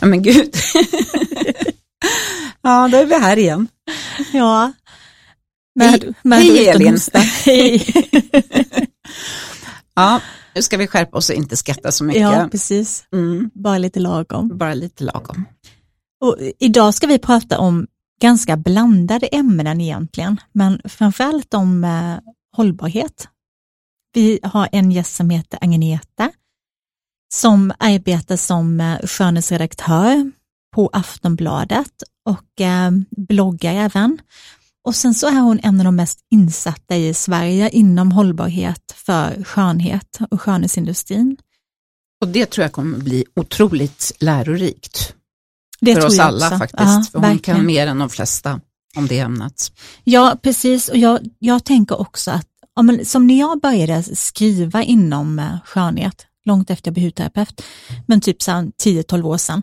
Ja men gud. ja, då är vi här igen. Ja. Med, med Hej Elin. Hej. ja, nu ska vi skärpa oss och inte skratta så mycket. Ja, precis. Mm. Bara lite lagom. Bara lite lagom. Och idag ska vi prata om ganska blandade ämnen egentligen, men framförallt om eh, hållbarhet. Vi har en gäst som heter Agneta som arbetar som eh, skönhetsredaktör på Aftonbladet och eh, bloggar även. Och sen så är hon en av de mest insatta i Sverige inom hållbarhet för skönhet och skönhetsindustrin. Och det tror jag kommer bli otroligt lärorikt det för oss alla också. faktiskt. Ja, för hon verkligen. kan mer än de flesta om det ämnet. Ja, precis. Och jag, jag tänker också att som när jag började skriva inom eh, skönhet, långt efter jag blev hudterapeut, men typ 10-12 år sedan,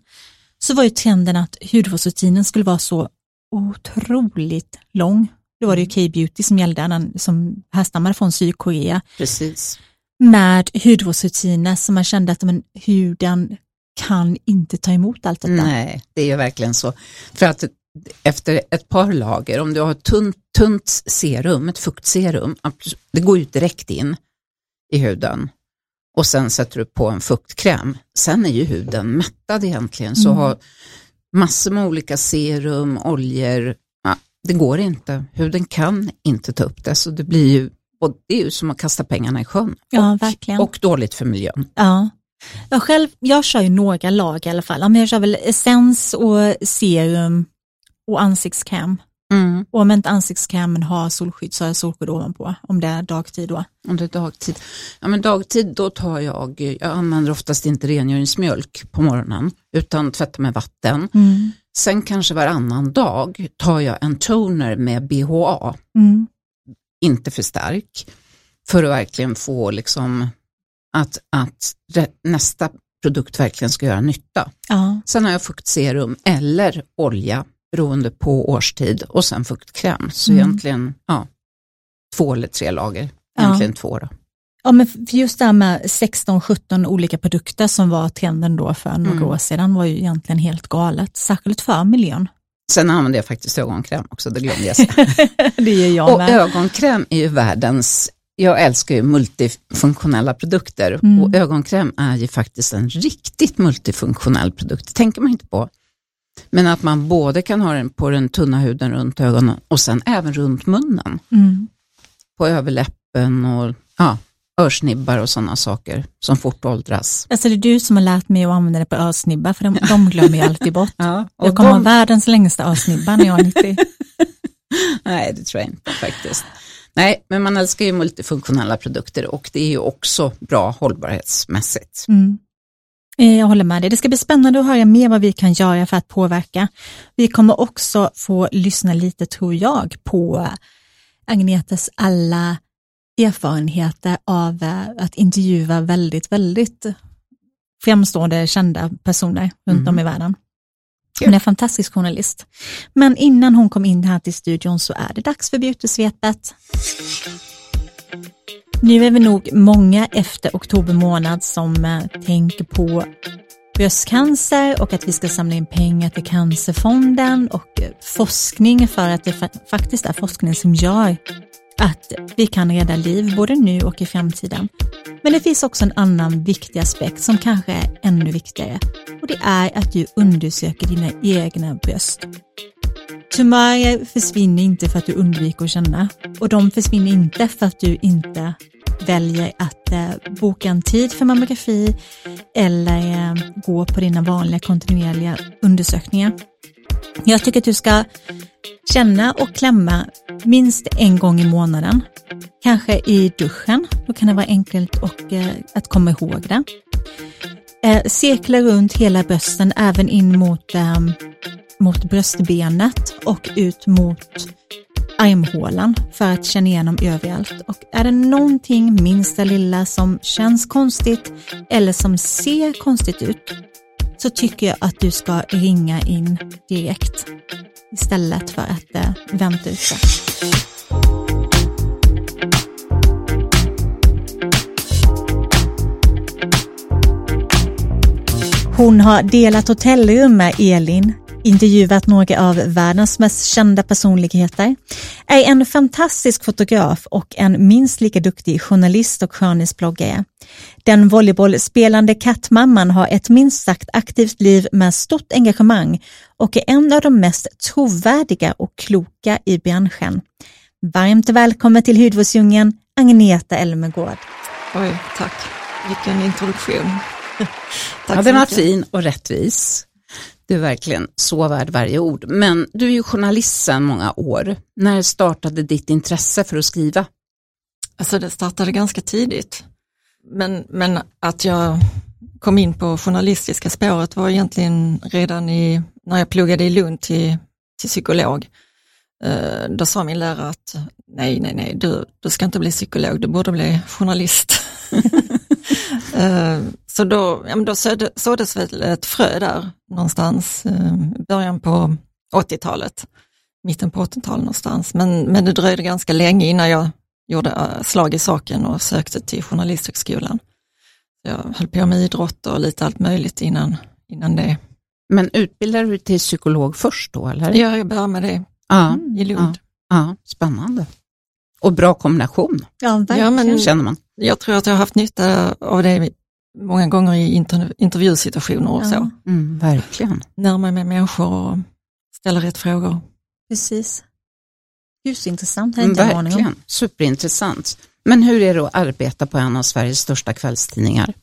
så var ju trenden att hudvårdsrutinen skulle vara så otroligt lång. Då var det ju K-beauty som gällde, den som härstammade från Sydkorea. Precis. Med hudvårdsrutiner som man kände att men, huden kan inte ta emot allt detta. Nej, det är ju verkligen så. För att efter ett par lager, om du har ett tunt, tunt serum, ett fuktserum, det går ju direkt in i huden och sen sätter du på en fuktkräm. Sen är ju huden mättad egentligen, så mm. har massor med olika serum, oljor, ja, det går inte. Huden kan inte ta upp det, så det blir ju, och det är ju som att kasta pengarna i sjön. Ja, och, verkligen. och dåligt för miljön. Ja. Jag själv, jag kör ju några lag i alla fall. Jag kör väl essens och serum och ansiktskräm. Mm. Och om inte ansiktskrämen har solskydd så har jag solskydd ovanpå, om det är dagtid då. Om det är dagtid. Ja men dagtid då tar jag, jag använder oftast inte rengöringsmjölk på morgonen utan tvättar med vatten. Mm. Sen kanske varannan dag tar jag en toner med BHA, mm. inte för stark, för att verkligen få liksom att, att nästa produkt verkligen ska göra nytta. Ja. Sen har jag fuktserum eller olja beroende på årstid och sen fuktkräm. Så mm. egentligen ja, två eller tre lager, egentligen ja. två. Då. Ja, men just det här med 16-17 olika produkter som var trenden då för några mm. år sedan var ju egentligen helt galet, särskilt för miljön. Sen använder jag faktiskt ögonkräm också, det glömde jag säga. det gör jag Och med. ögonkräm är ju världens jag älskar ju multifunktionella produkter mm. och ögonkräm är ju faktiskt en riktigt multifunktionell produkt. Det tänker man inte på. Men att man både kan ha den på den tunna huden runt ögonen och sen även runt munnen. Mm. På överläppen och ja, örsnibbar och sådana saker som fort åldras. Alltså det är du som har lärt mig att använda det på örsnibbar, för de, de glömmer jag alltid bort. ja, jag kommer de... ha världens längsta örsnibbar när jag är 90. Nej, det tror jag inte faktiskt. Nej, men man älskar ju multifunktionella produkter och det är ju också bra hållbarhetsmässigt. Mm. Eh, jag håller med dig. Det ska bli spännande att höra mer vad vi kan göra för att påverka. Vi kommer också få lyssna lite, tror jag, på Agnetas alla erfarenheter av eh, att intervjua väldigt, väldigt framstående kända personer runt mm. om i världen. Hon är en fantastisk journalist. Men innan hon kom in här till studion så är det dags för Beautysvepet. Nu är vi nog många efter oktober månad som eh, tänker på bröstcancer och att vi ska samla in pengar till Cancerfonden och eh, forskning för att det faktiskt är forskning som gör att vi kan rädda liv både nu och i framtiden. Men det finns också en annan viktig aspekt som kanske är ännu viktigare och det är att du undersöker dina egna bröst. Tumörer försvinner inte för att du undviker att känna och de försvinner inte för att du inte väljer att eh, boka en tid för mammografi eller eh, gå på dina vanliga kontinuerliga undersökningar. Jag tycker att du ska känna och klämma minst en gång i månaden. Kanske i duschen, då kan det vara enkelt och, eh, att komma ihåg det. Eh, cirkla runt hela brösten, även in mot, eh, mot bröstbenet och ut mot armhålan för att känna igenom överallt. Och är det någonting minsta lilla som känns konstigt eller som ser konstigt ut så tycker jag att du ska ringa in direkt istället för att eh, vänta ut det. Hon har delat hotellrum med Elin, intervjuat några av världens mest kända personligheter, är en fantastisk fotograf och en minst lika duktig journalist och skönhetsbloggare. Den volleybollspelande kattmamman har ett minst sagt aktivt liv med stort engagemang och är en av de mest trovärdiga och kloka i branschen. Varmt välkommen till Hudvårdsdjungeln, Agneta Elmegård. Oj, tack. Vilken introduktion. tack ja, den var fin och rättvis. Du är verkligen så värd varje ord. Men du är ju journalist sedan många år. När startade ditt intresse för att skriva? Alltså det startade ganska tidigt. Men, men att jag kom in på journalistiska spåret var egentligen redan i, när jag pluggade i Lund till, till psykolog. Uh, då sa min lärare att nej, nej, nej, du, du ska inte bli psykolog, du borde bli journalist. så då, ja, då såddes väl ett frö där någonstans, uh, början på 80-talet, mitten på 80-talet någonstans. Men, men det dröjde ganska länge innan jag gjorde slag i saken och sökte till Journalisthögskolan. Jag höll på med idrott och lite allt möjligt innan, innan det. Men utbildade du till psykolog först då? Eller? Ja, jag började med det ja, i Lund. Ja, ja, spännande. Och bra kombination, ja, verkligen. ja, men känner man. Jag tror att jag har haft nytta av det många gånger i interv intervjusituationer och ja. så. Mm, verkligen. Närma mig människor och ställa rätt frågor. Precis. Just intressant, mm, Verkligen, superintressant. Men hur är det att arbeta på en av Sveriges största kvällstidningar?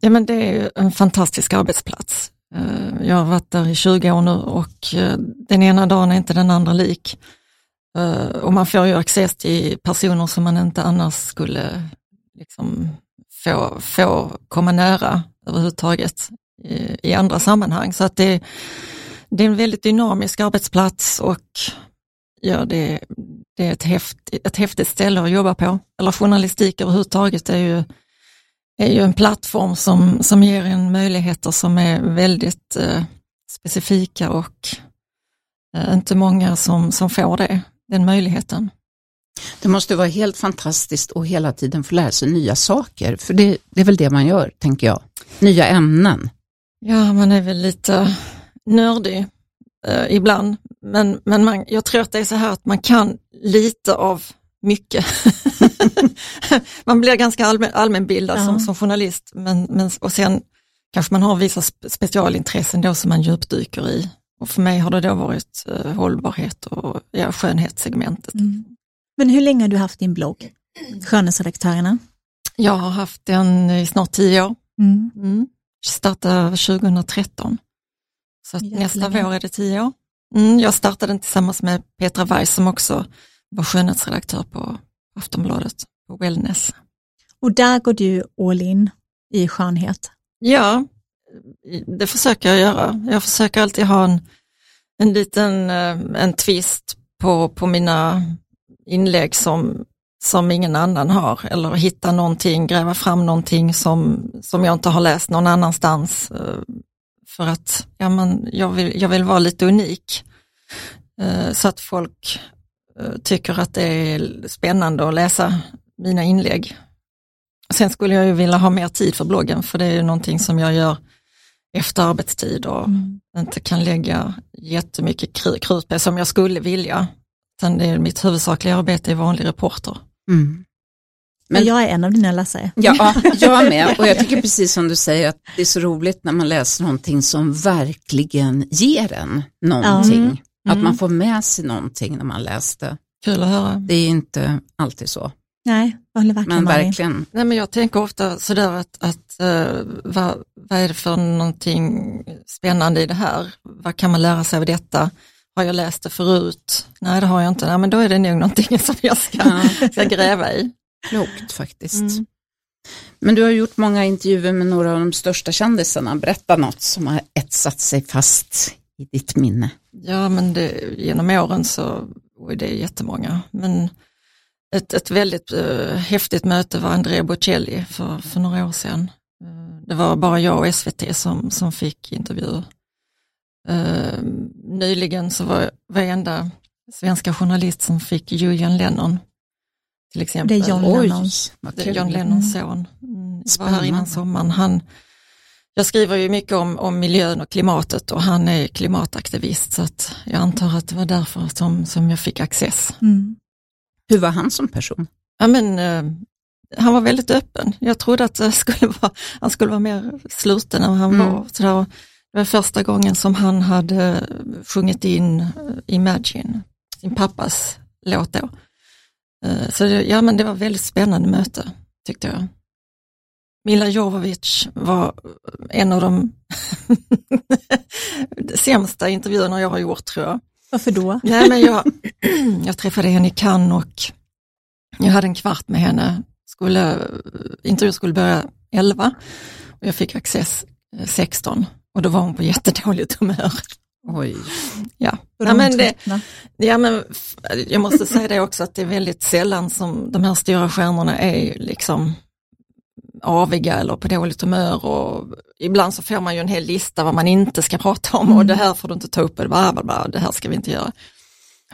Ja, men det är en fantastisk arbetsplats. Eh, jag har varit där i 20 år nu och eh, den ena dagen är inte den andra lik. Eh, och man får ju access till personer som man inte annars skulle liksom få, få komma nära överhuvudtaget i, i andra sammanhang. Så att det, det är en väldigt dynamisk arbetsplats och ja, det, det är ett, häft, ett häftigt ställe att jobba på. Eller journalistik överhuvudtaget är ju, är ju en plattform som, som ger en möjligheter som är väldigt eh, specifika och eh, inte många som, som får det, den möjligheten. Det måste vara helt fantastiskt att hela tiden få lära sig nya saker, för det, det är väl det man gör, tänker jag. Nya ämnen. Ja, man är väl lite nördig eh, ibland, men, men man, jag tror att det är så här att man kan lite av mycket. man blir ganska allmän, allmänbildad ja. som, som journalist men, men, och sen kanske man har vissa specialintressen då som man djupdyker i. Och för mig har det då varit eh, hållbarhet och ja, skönhetssegmentet. Mm. Men hur länge har du haft din blogg, Skönhetsredaktörerna? Jag har haft den i snart tio år. Mm. Mm. Startade 2013. Så nästa vår är det tio år. Mm, jag startade den tillsammans med Petra Weiss som också var skönhetsredaktör på Aftonbladet, på Wellness. Och där går du all in i skönhet? Ja, det försöker jag göra. Jag försöker alltid ha en, en liten eh, en twist på, på mina inlägg som, som ingen annan har eller hitta någonting, gräva fram någonting som, som jag inte har läst någon annanstans. Eh, för att ja, man, jag, vill, jag vill vara lite unik eh, så att folk eh, tycker att det är spännande att läsa mina inlägg. Sen skulle jag ju vilja ha mer tid för bloggen för det är ju någonting som jag gör efter arbetstid och mm. inte kan lägga jättemycket krut på som jag skulle vilja. Sen det är mitt huvudsakliga arbete är vanlig reporter. Mm. Men jag är en av dina läsare. Ja, jag med. Och jag tycker precis som du säger att det är så roligt när man läser någonting som verkligen ger en någonting. Mm. Att man mm. får med sig någonting när man läste. Kul att höra. Det är inte alltid så. Nej, jag håller verkligen Men verkligen. Nej, men jag tänker ofta sådär att, att uh, vad, vad är det för någonting spännande i det här? Vad kan man lära sig av detta? Har jag läst det förut? Nej, det har jag inte. Nej, men då är det nog någonting som jag ska, ja. ska gräva i. Klokt faktiskt. Mm. Men du har gjort många intervjuer med några av de största kändisarna. Berätta något som har etsat sig fast i ditt minne. Ja, men det, genom åren så är det jättemånga. Men ett, ett väldigt uh, häftigt möte var Andrea Bocelli för, för några år sedan. Uh, det var bara jag och SVT som, som fick intervjuer. Uh, nyligen så var jag enda svenska journalist som fick Julian Lennon till exempel. Det är John Lennons, det är John Lennons son. Mm. var här innan sommaren. Han, jag skriver ju mycket om, om miljön och klimatet och han är klimataktivist så att jag antar att det var därför som, som jag fick access. Mm. Hur var han som person? Ja, men, eh, han var väldigt öppen. Jag trodde att skulle vara, han skulle vara mer sluten än han Mm. var. Så. Det var första gången som han hade sjungit in eh, Imagine, sin pappas låt då. Eh, Så det, ja, men det var ett väldigt spännande möte tyckte jag. Mila Jovovich var en av de sämsta intervjuerna jag har gjort tror jag. Varför då? Nej, men jag, jag träffade henne i Cannes och jag hade en kvart med henne. Skulle, intervjun skulle börja 11 och jag fick access eh, 16 och då var hon på jättedåligt humör. Oj. Ja, ja, men, det, ja, men jag måste säga det också att det är väldigt sällan som de här stora stjärnorna är liksom aviga eller på dåligt humör och ibland så får man ju en hel lista vad man inte ska prata om och det här får du inte ta upp bla, bla, bla, det här ska vi inte göra.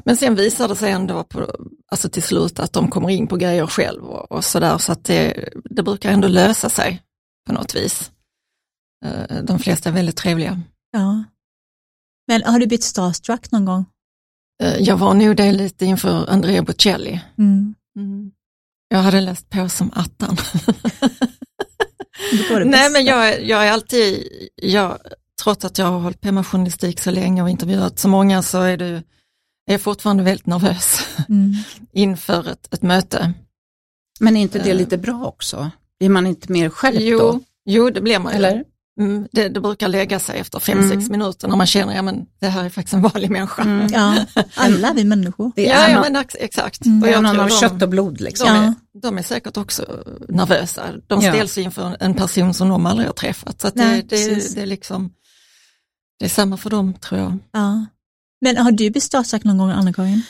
Men sen visar det sig ändå på, alltså till slut att de kommer in på grejer själv och, och sådär så att det, det brukar ändå lösa sig på något vis. Eh, De flesta är väldigt trevliga. Ja. Men har du blivit starstruck någon gång? Eh, Jag var nog det lite inför Andrea Bocelli. Mm. Jag hade läst på som attan. Nej men jag, jag är alltid, jag, trots att jag har hållit på med journalistik så länge och intervjuat så många så är, det, är jag fortfarande väldigt nervös Mm. inför ett, ett möte. Men är inte det Eh. lite bra också? Blir man inte mer skärpt Jo, då? jo, det blir man ju. Eller? Mm, det, det brukar lägga sig efter fem, Mm. sex minuter när man känner, ja men det här är faktiskt en vanlig människa. Mm. Ja, alla vi människor. Det Ja, är ja men ex- exakt. Mm. Och det är jag någon tror av de- kött och blod liksom. De, Ja. är, de är säkert också nervösa. De Ja. ställs inför en person som de aldrig har träffat. Så att det, Nej, det, precis. det, är liksom, det är samma för dem tror jag. Ja. Men har du starstruck någon gång, Anna-Karin?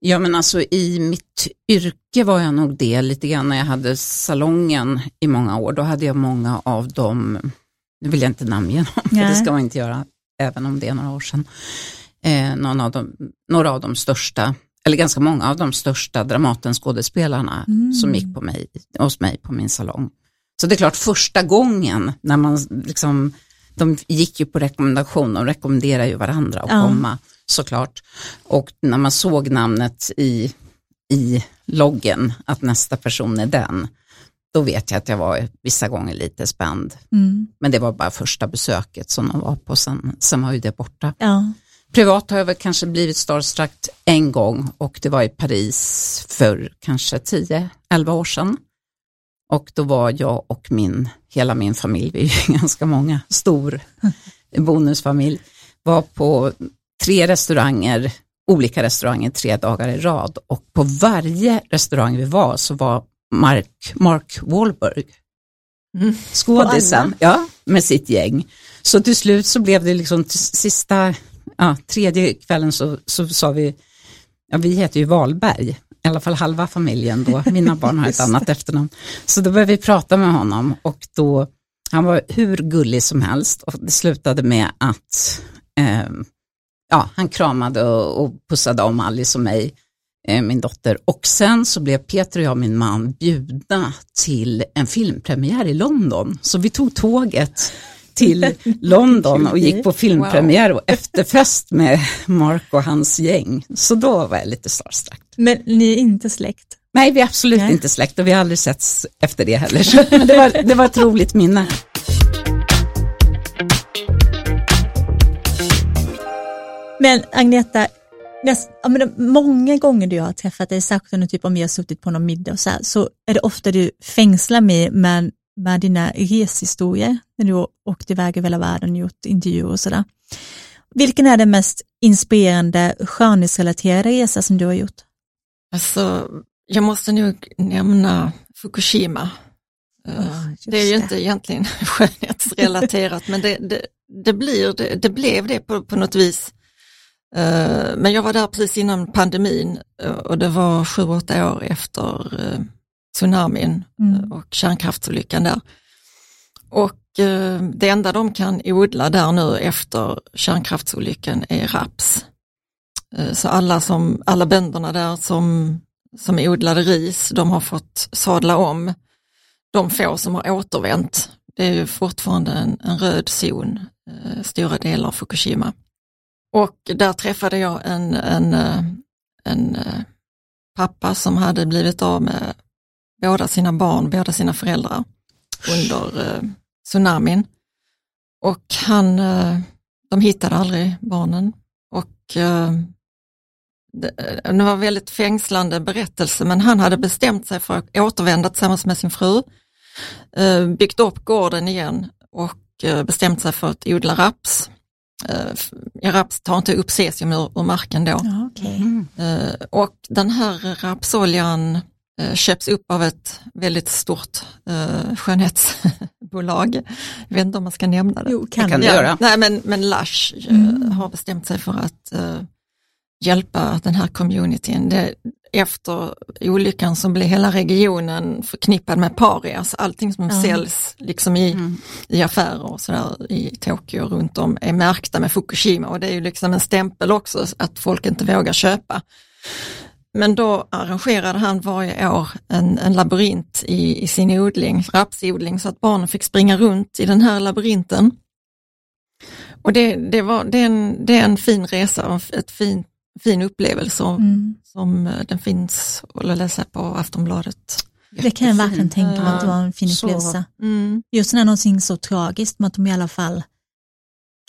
Ja men alltså i mitt yrke var jag nog det lite grann när jag hade salongen i många år. Då hade jag många av dem, nu vill jag inte namnge dem, för det ska man inte göra, även om det är några år sedan. Eh, någon av de, några av de största, eller ganska många av de största Dramatenskådespelarna Mm. som gick på mig, hos mig på min salong. Så det är klart första gången när man liksom, de gick ju på rekommendation, de rekommenderar ju varandra att Ja. komma såklart. Och när man såg namnet i, i loggen, att nästa person är den, då vet jag att jag var vissa gånger lite spänd. Mm. Men det var bara första besöket som de var på, sen, sen var ju det borta. Ja. Privat har jag väl kanske blivit starstruck en gång och det var i Paris för kanske 10-11 år sedan. Och då var jag och min, hela min familj, vi är ju ganska många, stor bonusfamilj, var på tre restauranger, olika restauranger tre dagar i rad och på varje restaurang vi var så var Mark, Mark Wahlberg, Mm. skådisen, ja, med sitt gäng. Så till slut så blev det liksom sista, ja, tredje kvällen så, så sa vi, ja vi heter ju Wahlberg, i alla fall halva familjen då, mina barn har ett annat efternamn. Så då började vi prata med honom och då, han var hur gullig som helst och det slutade med att eh, ja, han kramade och, och pussade om Alice och mig, min dotter. Och sen så blev Peter och jag, min man, bjudna till en filmpremiär i London. Så vi tog tåget till London och gick på filmpremiär och efterfest med Mark och hans gäng. Så då var jag lite starstruck. Men ni är inte släkt? Nej, vi är absolut Nej. inte släkt och vi har aldrig setts efter det heller. Så, men det var, det var ett roligt minne. Men Agneta, näst, ja, men många gånger du har träffat dig, särskilt under typ om vi har suttit på någon middag och så här, så är det ofta du fängslar mig med, med dina reshistorier, när du har åkt iväg över hela världen och gjort intervjuer och sådär. Vilken är den mest inspirerande skönhetsrelaterade resa som du har gjort? Alltså, jag måste nog nämna Fukushima. Just det är ju det. inte egentligen skönhetsrelaterat, men det, det, det, blir, det, det blev det på, på något vis. Eh, Men jag var där precis innan pandemin eh, och det var sju, åtta år efter eh, tsunamin Mm. och kärnkraftsolyckan där. Och det enda de kan odla där nu efter kärnkraftsolyckan är raps. Så alla, som, alla bönderna där som, som odlade ris, de har fått sadla om. De få som har återvänt, det är ju fortfarande en, en röd zon, stora delar av Fukushima. Och där träffade jag en, en, eh, en eh, pappa som hade blivit av med båda sina barn, båda sina föräldrar under eh, tsunamin. Och han, eh, de hittade aldrig barnen och eh, det, eh, det var en väldigt fängslande berättelse, men han hade bestämt sig för att återvända tillsammans med sin fru, eh, byggt upp gården igen och eh, bestämt sig för att odla raps. Eh, raps tar inte upp cesium ur, ur marken då. Ja, okay. Mm. Eh, och den här rapsoljan eh, köps upp av ett väldigt stort eh, skönhetsbolag. Jag vet inte om man ska nämna det. Jo, kan, Det kan du. du göra. Nej, men, men Lush eh, Mm. har bestämt sig för att eh, hjälpa den här communityn. Det, efter olyckan så blev hela regionen förknippad med parias. Allting som Ja. säljs liksom i, Mm. i affärer och sådär i Tokyo och runt om är märkta med Fukushima och det är ju liksom en stämpel också att folk inte vågar köpa. Men då arrangerade han varje år en, en labyrint i, i sin odling, rapsodling, så att barnen fick springa runt i den här labyrinten. Och det, det, var, det, är, en, det är en fin resa ett fin, fin upplevelse Mm. som eh, den finns att läsa på Aftonbladet. Det kan jag verkligen tänka mig att det var en fin Så- upplevelse. Mm. Just när någonting så tragiskt med att de i alla fall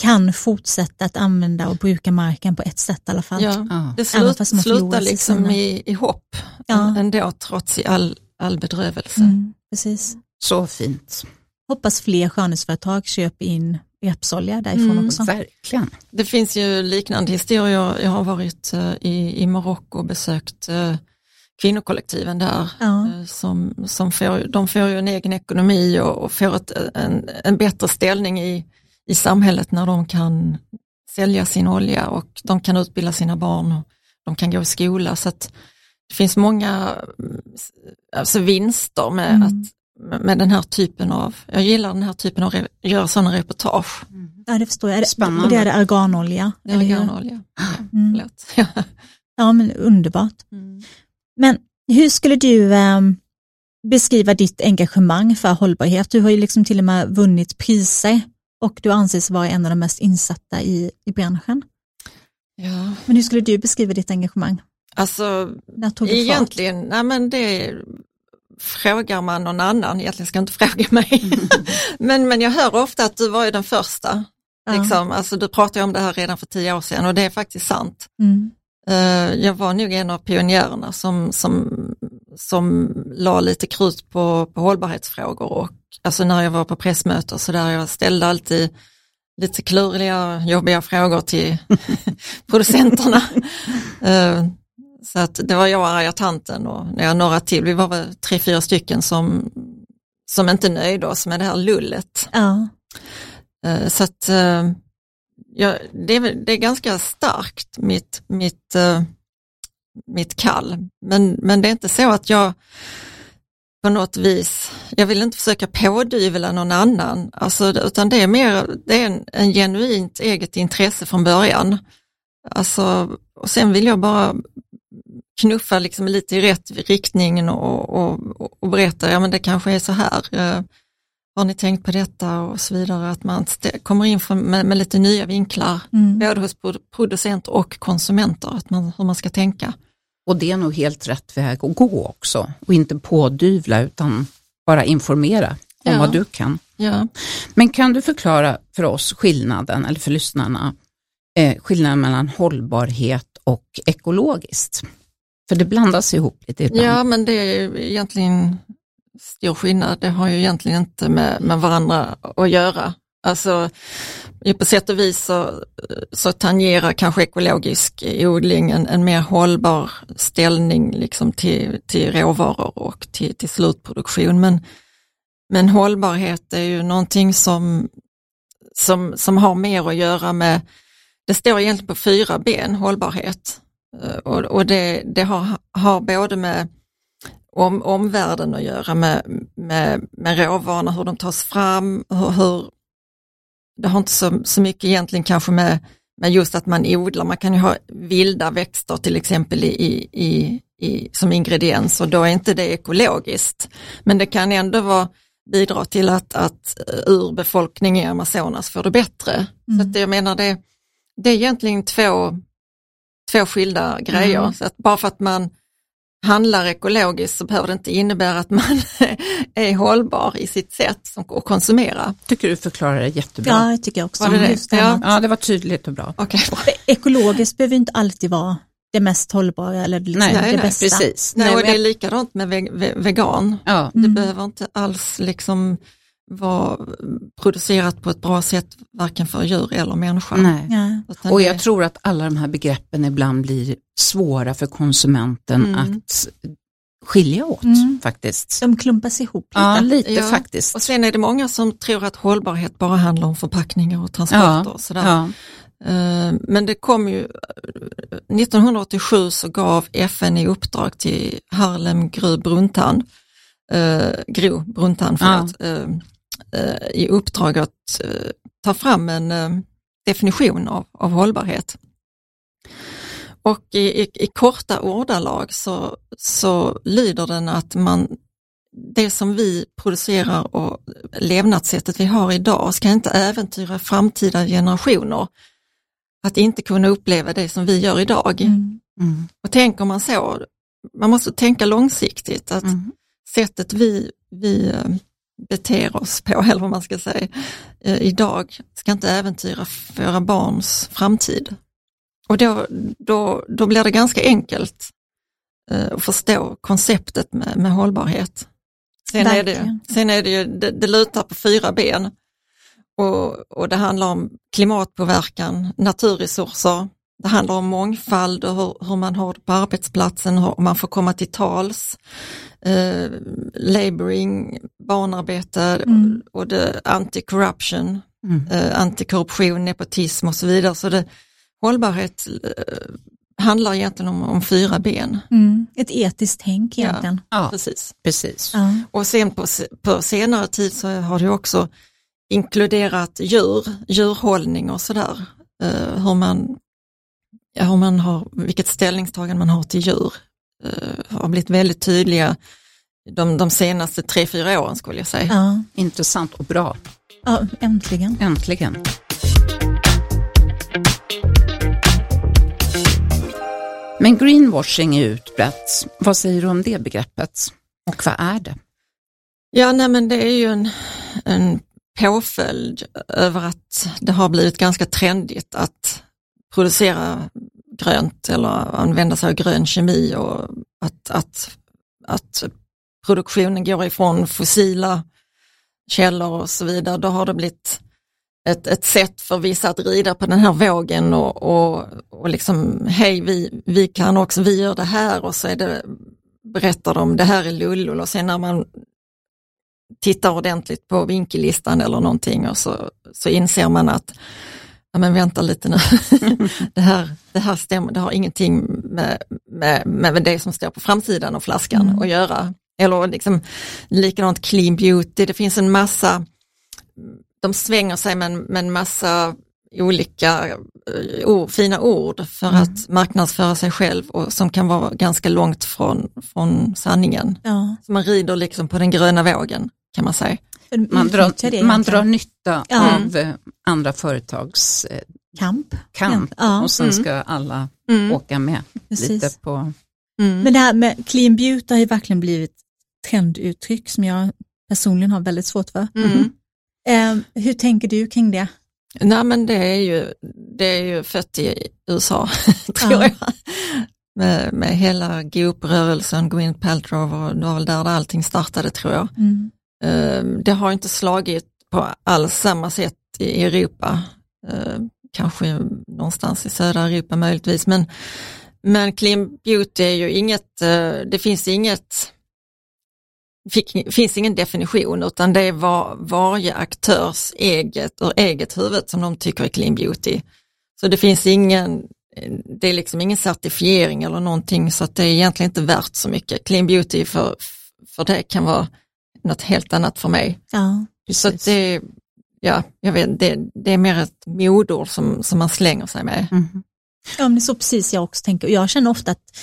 kan fortsätta att använda och bruka marken på ett sätt i alla fall. Ja. Ja. Det slut, slutar liksom sina- i, i hopp Ja. ändå trots i all, all bedrövelse. Mm, precis. Så fint. Hoppas fler skönhetsföretag köper in rapsolja därifrån Mm. också. Verkligen. Det finns ju liknande historier. Jag har varit eh, i, i Marocko och besökt eh, kvinnokollektiven där. Ja. eh, Som, som får, de får ju en egen ekonomi och, och får ett, en, en bättre ställning i, i samhället när de kan sälja sin olja och de kan utbilda sina barn och de kan gå i skola. Så att det finns många mm, alltså vinster med, Mm. att, med den här typen av, jag gillar den här typen av, göra sådana reportage. Ja, det förstår jag. Spännande. Och det är det arganolja, eller hur? Arganolja. Mm. Förlåt. Ja, men underbart. Mm. Men hur skulle du eh, beskriva ditt engagemang för hållbarhet? Du har ju liksom till och med vunnit priser och du anses vara en av de mest insatta i, i branschen. Ja, Men hur skulle du beskriva ditt engagemang? alltså det egentligen, nej men det frågar man någon annan, egentligen ska jag inte fråga mig. men, men jag hör ofta att du var ju den första. Ja. Liksom. Alltså, du pratade om det här redan för tio år sedan och det är faktiskt sant. Mm. Eh, jag var nog en av pionjärerna som, som, som la lite krut på, på hållbarhetsfrågor och alltså när jag var på pressmöten och så där, jag ställde alltid lite kluriga, jobbiga frågor till producenterna. Så att det var jag och arga tanten och några till, vi var väl tre, fyra stycken som, som inte nöjde oss med det här lullet. Ja. Eh, Så att eh, ja, det, det är ganska starkt, mitt, mitt, eh, mitt kall. Men, men det är inte så att jag på något vis, jag vill inte försöka pådyvla någon annan, alltså, utan det är mer det är en, en genuint eget intresse från början. Alltså, och sen vill jag bara knuffa liksom lite i rätt riktning och, och, och berätta, ja men det kanske är så här. eh, har ni tänkt på detta och så vidare, att man kommer in från, med, med lite nya vinklar, Mm. både hos pro- producenter och konsumenter, att man, hur man ska tänka. Och det är nog helt rätt väg att gå också. Och inte pådyvla utan bara informera om Ja. vad du kan. Ja. Men kan du förklara för oss skillnaden, eller för lyssnarna, eh, skillnaden mellan hållbarhet och ekologiskt? För det blandas ihop lite ibland. ja, men det är egentligen stor skillnad. Det har ju egentligen inte med, med varandra att göra. Alltså, på sätt och vis så, så tangerar kanske ekologisk odling en, en mer hållbar ställning liksom till, till råvaror och till, till slutproduktion. Men, men hållbarhet är ju någonting som, som, som har mer att göra med, det står egentligen på fyra ben, hållbarhet. Eh, Och, och det, det har, har både med om, omvärlden att göra, med, med, med råvarorna, hur de tas fram, hur, hur det har inte så, så mycket egentligen kanske med, med just att man odlar, man kan ju ha vilda växter till exempel i, i, i, som ingrediens och då är inte det ekologiskt. Men det kan ändå vara bidra till att, att urbefolkning i Amazonas får det bättre. Mm. Så att jag menar det, det är egentligen två, två skilda grejer. Mm. Så att bara för att man handlar ekologiskt så behöver det inte innebära att man är hållbar i sitt sätt som- att konsumera. Tycker du förklarar det jättebra. Ja, jag tycker också. Var det det? Ja. Ja, det var tydligt och bra. Att Ekologiskt behöver inte alltid vara det mest hållbara eller liksom Nej, det nej, bästa. Precis. Nej, och det är jag- likadant med ve- ve- vegan. ja. Det Mm. behöver inte alls liksom vara producerat på ett bra sätt, varken för djur eller människa. Nej. Ja. Och det- jag tror att alla de här begreppen ibland blir svåra för konsumenten Mm. att skilja åt Mm. faktiskt. De klumpas ihop lite. Ja, lite Ja. faktiskt. Och sen är det många som tror att hållbarhet bara handlar om förpackningar och transporter. och sådär. ja. Eh, Men det kom ju, 1987 så gav FN i uppdrag till Harlem Gru Bruntan, eh, Gro Bruntan förlåt, eh, eh, i uppdrag att eh, ta fram en eh, definition av, av hållbarhet. Och i, i, i korta ordalag så, så lyder den att man, det som vi producerar och levnadssättet vi har idag ska inte äventyra framtida generationer att inte kunna uppleva det som vi gör idag. Mm. Mm. Och tänker man så, man måste tänka långsiktigt, att Mm. sättet vi, vi eh, beter oss på, eller vad man ska säga, eh, idag ska inte äventyra våra barns framtid. Och då, då, då blir det ganska enkelt eh, att förstå konceptet med, med hållbarhet. Sen är, det, sen är det ju, det, det lutar på fyra ben och, och det handlar om klimatpåverkan, naturresurser, det handlar om mångfald och hur, hur man har det på arbetsplatsen, hur man får komma till tals, eh, laboring, barnarbete Mm. och det anti-corruption, Mm. eh, antikorruption, nepotism och så vidare. Så det, hållbarhet eh, handlar egentligen om, om fyra ben. Mm. Ett etiskt tänk Ja. egentligen. Ja, Precis. precis. Ja. Och sen på, på senare tid så har det också inkluderat djur, djurhållning och sådär. Eh, hur man, ja, hur man har, vilket ställningstagande man har till djur. Eh, har blivit väldigt tydliga de, de senaste tre, fyra åren skulle jag säga. Ja. Intressant och bra. ja, äntligen. Äntligen. Men greenwashing är utbrett. Vad säger du om det begreppet? Och vad är det? Ja, nej men det är ju en, en påföljd över att det har blivit ganska trendigt att producera grönt eller använda sig av grön kemi och att, att, att produktionen går ifrån fossila källor och så vidare. Då har det blivit ett, ett sätt för vissa att rida på den här vågen och, och, och liksom, hej vi, vi kan också, vi gör det här och så är det, berättar de det här är lullul och sen när man tittar ordentligt på vinkellistan eller någonting och så, så inser man att ja, men vänta lite nu, det, här, det här stämmer, det har ingenting med, med, med det som står på framsidan av flaskan Mm. att göra. Eller liksom likadant clean beauty, det finns en massa, de svänger sig med en, med en massa olika eh, ord, fina ord för Mm. att marknadsföra sig själv och som kan vara ganska långt från, från sanningen. Ja. Så man rider liksom på den gröna vågen kan man säga. Man drar, man drar nytta Ja. av eh, andra företags eh, kamp. kamp Ja. och sen Mm. ska alla Mm. åka med Precis. lite på... Mm. Men det här med clean beauty har ju verkligen blivit trenduttryck som jag personligen har väldigt svårt för. Mm. Eh, hur tänker du kring det? Nej men det är ju, det är ju fött i USA, tror Ja. jag. Med, med hela GOP-rörelsen, Gwyneth Paltrow och det var väl där allting startade tror jag. Mm. Ehm, det har inte slagit på alls samma sätt i Europa. Ehm, kanske någonstans i södra Europa möjligtvis, men, men clean beauty är ju inget, eh, det finns inget fick, finns ingen definition utan det är var, varje aktörs eget, ur eget huvud som de tycker är clean beauty. Så det finns ingen, det är liksom ingen certifiering eller någonting så att det är egentligen inte värt så mycket. Clean beauty för, för det kan vara något helt annat för mig. Ja. Så att det, ja, jag vet, det, det är mer ett modord som, som man slänger sig med. Mhm. Ja, men det är så precis jag också tänker. Jag känner ofta att,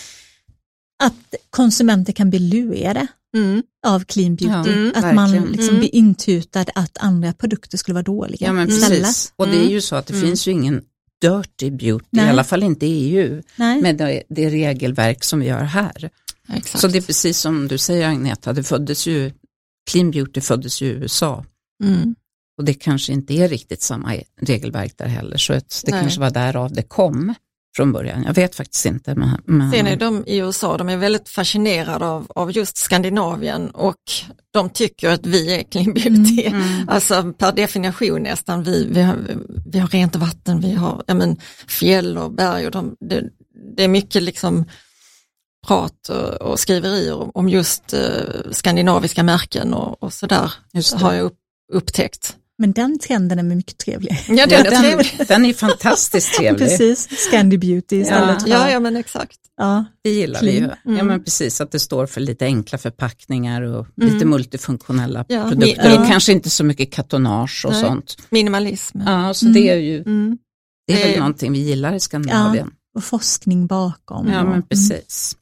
att konsumenter kan bli lurade mm. av clean beauty. Ja, att verkligen. man liksom Mm. blir intutad att andra produkter skulle vara dåliga. Ja men istället. precis. Och det är ju så att det Mm. finns ju ingen dirty beauty, Nej. i alla fall inte i EU, Nej. med det, det regelverk som vi har här. Exakt. Så det är precis som du säger Agneta, det föddes ju, clean beauty föddes i USA. mm. Och det kanske inte är riktigt samma regelverk där heller, så det Nej. kanske var därav det kom från början. Jag vet faktiskt inte. Men, men... Sen är de i USA, de är väldigt fascinerade av, av just Skandinavien och de tycker att vi är clean beauty. Mm. Alltså per definition nästan, vi, vi, har, vi har rent vatten, vi har men, fjäll och berg och de, det, det är mycket liksom prat och, skriverier om, just eh, skandinaviska märken och, och sådär har jag upp, upptäckt. Men den trenden är mycket trevlig. Ja, Ja, den är trevlig. den, är fantastiskt trevlig. Precis, Scandi Beauty istället för... Ja, ja men exakt. ja. Det gillar vi ju. Clean. Ja Mm. men precis, att det står för lite enkla förpackningar och Mm. lite multifunktionella Ja, produkter ja. och kanske inte så mycket kartonage och Nej. sånt. Minimalism. Ja, så Mm. det är ju Mm. det är väl någonting vi gillar i Skandinavien. Och forskning bakom. Ja, men precis.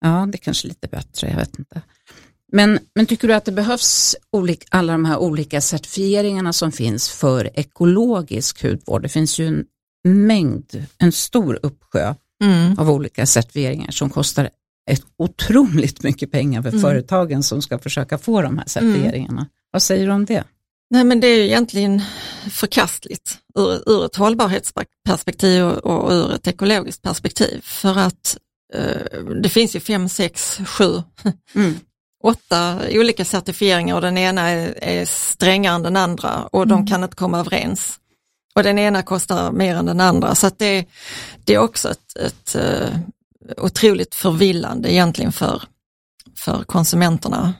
Ja, det är kanske lite bättre, jag vet inte. Men, men tycker du att det behövs olika, alla de här olika certifieringarna som finns för ekologisk hudvård? Det finns ju en mängd, en stor uppsjö Mm. av olika certifieringar som kostar ett otroligt mycket pengar för Mm. företagen som ska försöka få de här certifieringarna. Vad säger du om det? Nej men det är ju egentligen förkastligt ur, ur ett hållbarhetsperspektiv och, och ur ett ekologiskt perspektiv. För att det finns ju fem, sex, sju, Mm. åtta olika certifieringar och den ena är, är strängare än den andra och de Mm. kan inte komma överens. Och den ena kostar mer än den andra så att det, det är också ett, ett eh, otroligt förvillande egentligen för, för konsumenterna.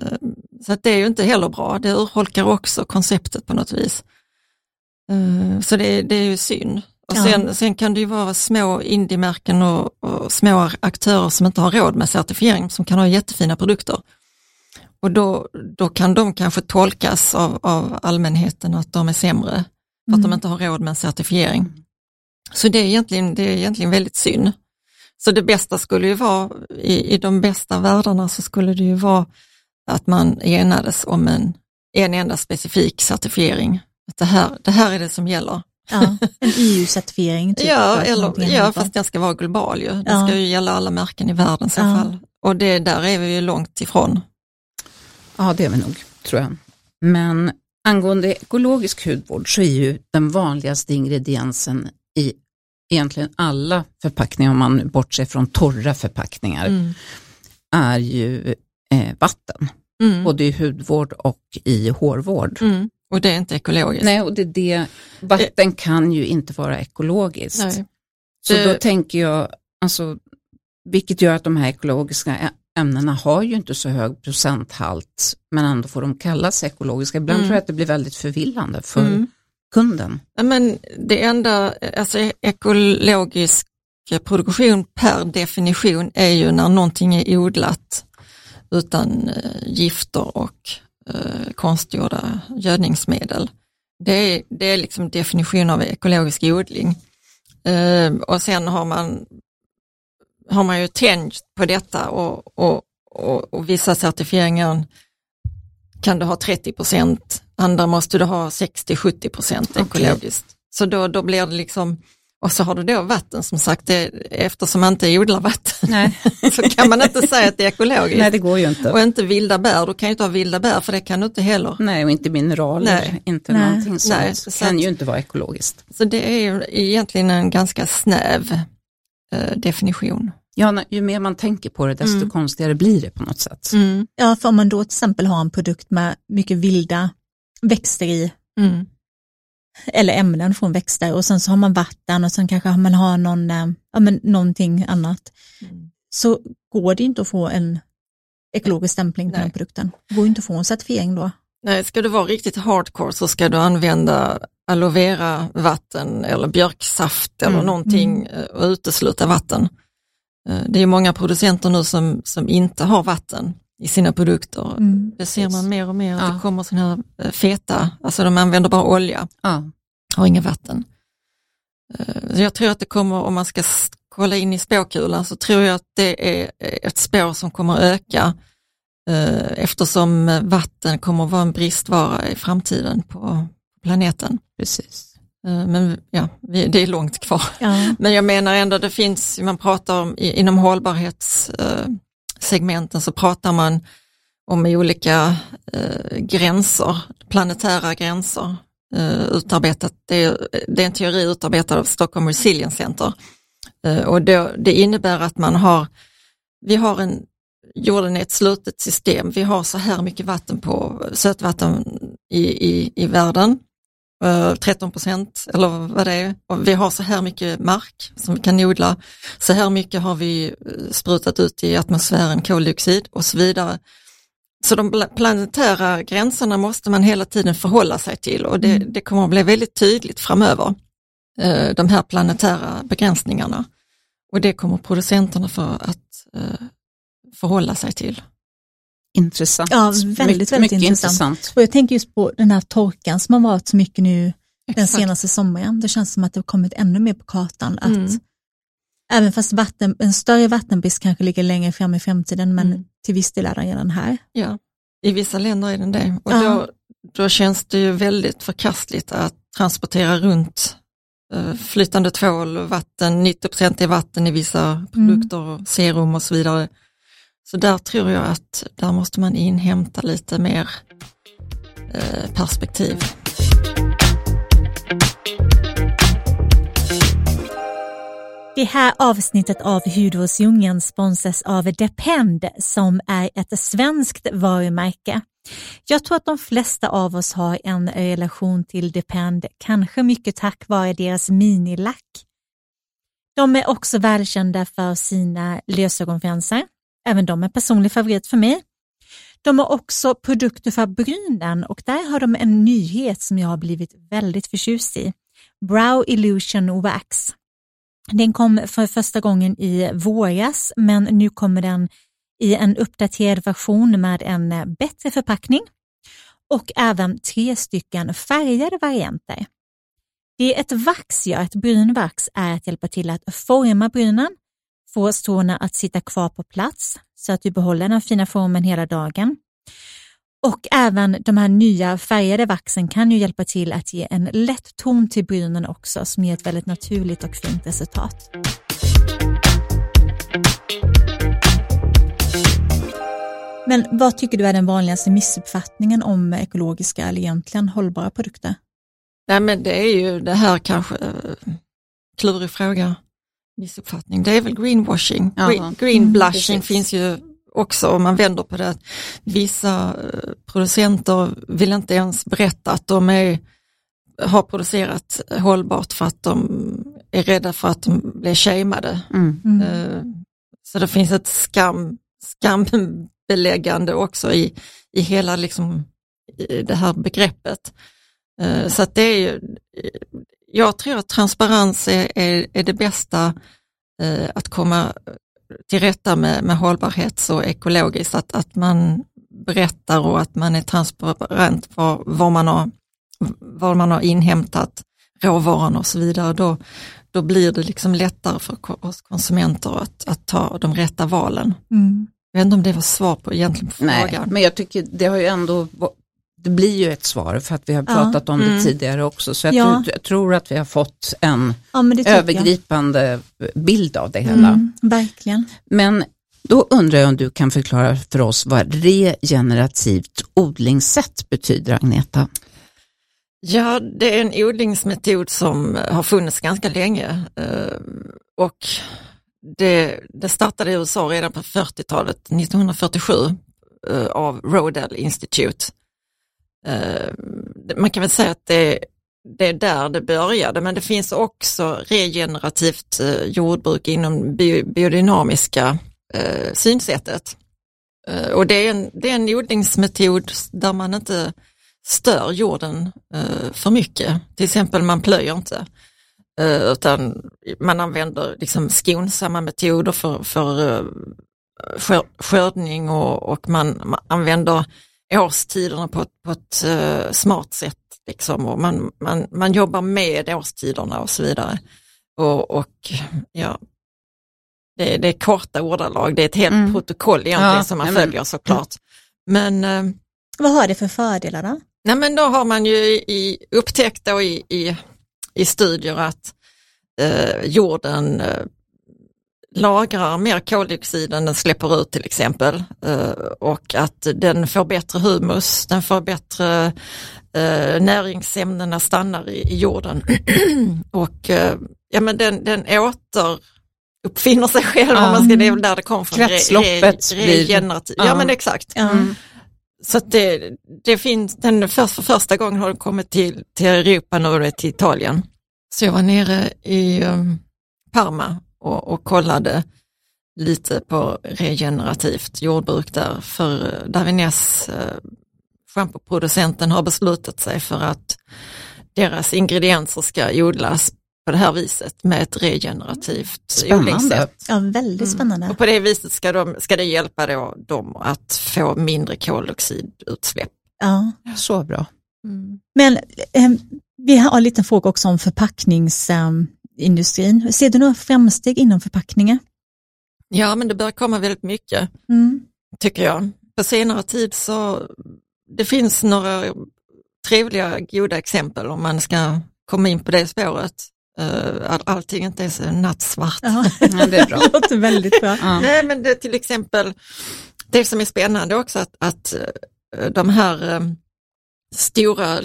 Eh, Så att det är ju inte heller bra, det urholkar också konceptet på något vis. Eh, Så det, det är ju synd. Och Ja. sen, sen kan det ju vara små indiemärken och, och små aktörer som inte har råd med certifiering som kan ha jättefina produkter. Och då, då kan de kanske tolkas av, av allmänheten att de är sämre för att de Mm. inte har råd med en certifiering. Så det är egentligen, det är egentligen väldigt synd. Så det bästa skulle ju vara, i, i de bästa världarna så skulle det ju vara att man enades om en, en enda specifik certifiering. Att det, här, det här är det som gäller. Ja, en EU-certifiering. Typ, ja, eller, ja, fast den ska vara global ju. Det Ja. ska ju gälla alla märken i världen i så Ja. fall. Och det, där är vi ju långt ifrån. Ja, det är vi nog, tror jag. Men angående ekologisk hudvård så är ju den vanligaste ingrediensen i egentligen alla förpackningar, om man bortser från torra förpackningar, Mm. är ju eh, vatten. Mm. Både i hudvård och i hårvård. Mm. Och det är inte ekologiskt. Nej, och det är det, vatten kan ju inte vara ekologiskt. Nej. Så Det- då tänker jag, alltså, vilket gör att de här ekologiska ämnena har ju inte så hög procenthalt, men ändå får de kallas ekologiska. Ibland Mm. tror jag att det blir väldigt förvillande för Mm. kunden. Men det enda, alltså ekologisk produktion per definition är ju när någonting är odlat utan eh, gifter och eh, konstgjorda gödningsmedel. Det är, det är liksom definition av ekologisk odling. Eh, och sen har man, har man ju tänjt på detta och, och, och, och vissa certifieringar kan du ha 30 procent, andra måste du ha 60-70 procent ekologiskt. Så då, då blir det liksom, och så har du då vatten som sagt, det, eftersom man inte odlar vatten Nej. så kan man inte säga att det är ekologiskt. Nej, det går ju inte. Och inte vilda bär, du kan ju inte ha vilda bär för det kan du inte heller. Nej, och inte mineraler, Nej. inte Nej. någonting sånt. Nej, så kan att- ju inte vara ekologiskt. Så det är ju egentligen en ganska snäv eh, definition. Ja, ju mer man tänker på det, desto Mm. konstigare blir det på något sätt. Ja, för om man då till exempel har en produkt med mycket vilda växter i, Mm. Eller ämnen från växter och sen så har man vatten och sen kanske man har någon, eh, ja, men någonting annat, Mm. så går det inte att få en ekologisk stämpling på Nej. den produkten. Det går inte att få en certifiering då. Nej, ska du vara riktigt hardcore så ska du använda aloe vera vatten eller björksaft eller Mm. någonting eh, och utesluta vatten. Eh, Det är många producenter nu som, som inte har vatten i sina produkter. Mm. Det ser man mer och mer, att Ja. det kommer sådana här eh, feta, alltså de använder bara olja, Ja. har inget vatten. Eh, så Jag tror att det kommer, om man ska kolla in i spåkulan, så tror jag att det är ett spår som kommer öka eftersom vatten kommer att vara en bristvara i framtiden på planeten. Precis. Men ja, det är långt kvar. Ja. Men jag menar ändå, det finns, man pratar om inom segmenten så pratar man om olika eh, gränser, planetära gränser. Eh, utarbetat, det är, det, är en teori utarbetad av Stockholm Resilience Center. Eh, och det, det innebär att man har, vi har en, jorden är ett slutet system, vi har så här mycket vatten på, sötvatten i, i, i världen 13 procent eller vad det är. Och vi har så här mycket mark som vi kan odla. Så här mycket har vi sprutat ut i atmosfären koldioxid och så vidare. Så de planetära gränserna måste man hela tiden förhålla sig till och det, mm. det kommer att bli väldigt tydligt framöver, eh, de här planetära begränsningarna. Och det kommer producenterna för att eh, förhålla sig till. Intressant. Ja, väldigt, väldigt mycket intressant. intressant. Och jag tänker just på den här torkan som har varit så mycket nu Exakt. den senaste sommaren. Det känns som att det har kommit ännu mer på kartan. Att mm. Även fast vatten, en större vattenbrist kanske ligger längre fram i framtiden, men mm. till viss del är den redan här. Ja, i vissa länder är den det. Och ja. då, då känns det ju väldigt förkastligt att transportera runt uh, flytande tvål, vatten, 90 är vatten i vissa mm. produkter, mm. serum och så vidare. Så där tror jag att där måste man inhämta lite mer eh, perspektiv. Det här avsnittet av Hudvårdsdjungeln sponsras av Depend som är ett svenskt varumärke. Jag tror att de flesta av oss har en relation till Depend, kanske mycket tack vare deras minilack. De är också välkända för sina lösögonfransar. Även de är personlig favorit för mig. De har också produkter för brynen och där har de en nyhet som jag har blivit väldigt förtjust i. Brow Illusion Wax. Den kom för första gången i våras men nu kommer den i en uppdaterad version med en bättre förpackning och även tre stycken färgade varianter. Det ett vax gör, ett brynvax, är att hjälpa till att forma brynen, få stråna att sitta kvar på plats så att du behåller den fina formen hela dagen och även de här nya färgade vaxen kan ju hjälpa till att ge en lätt ton till brynen också som ger ett väldigt naturligt och fint resultat. Men vad tycker du är den vanligaste missuppfattningen om ekologiska eller egentligen hållbara produkter? Nej men det är ju det här kanske, eh, klurig fråga, missuppfattning, det är väl greenwashing. Green, green blushing mm, finns ju också om man vänder på det. Vissa eh, producenter vill inte ens berätta att de är, har producerat hållbart för att de är rädda för att de blir shameade. Mm. Mm. Eh, så det finns ett skam, skambeläggande också i, i hela liksom, i det här begreppet. Eh, så att det är ju, jag tror att transparens är, är, är det bästa att komma till rätta med, med hållbarhet och ekologiskt, att, att man berättar och att man är transparent var, var, man, har, var man har inhämtat råvaran och så vidare, då, då blir det liksom lättare för oss konsumenter att, att ta de rätta valen. Mm. Jag vet inte om det var svar på egentligen på frågan. Nej, men jag tycker det har ju ändå det blir ju ett svar för att vi har pratat ja. om det mm. tidigare också. Så jag, ja. tror, jag, tror, att vi har fått en ja, övergripande jag. bild av det hela. Mm, verkligen. Men då undrar jag om du kan förklara för oss vad regenerativt odlingssätt betyder, Agneta? Ja, det är en odlingsmetod som har funnits ganska länge eh, och det, det startade i USA redan på 40-talet, 1947, eh, av Rodale Institute Eh, man kan väl säga att det, det är där det började, men det finns också regenerativt eh, jordbruk inom biodynamiska eh, synsättet. Eh, och det är, en, det är en odlingsmetod där man inte stör jorden eh, för mycket. Till exempel man plöjer inte, utan man använder liksom skonsamma metoder för, för skördning och, och man, man använder årstiderna på ett, på ett uh, smart sätt. Liksom. Och man, man, man jobbar med årstiderna och så vidare. Och, och ja, det, det är korta ordalag, det är ett helt Mm. protokoll egentligen Ja, som man men- följer såklart. Men, eh, Vad har det för fördelar då? nej, men då har man ju i, upptäckt då i, i, i studier att eh, jorden eh, lagrar mer koldioxid än den släpper ut till exempel eh, och att den får bättre humus, den får bättre eh, näringsämnena stannar i, jorden och eh, ja, men den, den åter uppfinner sig själv, om man ska, det är väl där det kommer från. Kretsloppet blir- regenerativ. Ja, Ja. men exakt. Mm. Så att det, det finns, den för, för första gången har den kommit till, till Europa nu och till Italien. Så jag var nere i um, Parma och, och kollade lite på regenerativt jordbruk där, för uh, Davines, uh, schampoproducenten, har beslutat sig för att deras ingredienser ska odlas på det här viset med ett regenerativt Spännande. odlingssätt. Ja, väldigt spännande. Och på det viset ska, de, ska det hjälpa då, dem att få mindre koldioxidutsläpp. Ja. Så bra. Men eh, vi har en liten fråga också om förpackningsindustrin. Ser du några framsteg inom förpackningar? Ja, men det börjar komma väldigt mycket, Mm. tycker jag. På senare tid så det finns några trevliga, goda exempel om man ska komma in på det spåret. Uh, all, allting inte är så nattsvart. Ja, det är bra. det låter väldigt bra. Ja. Nej, men det till exempel, det som är spännande också att, att eh, de här eh, stora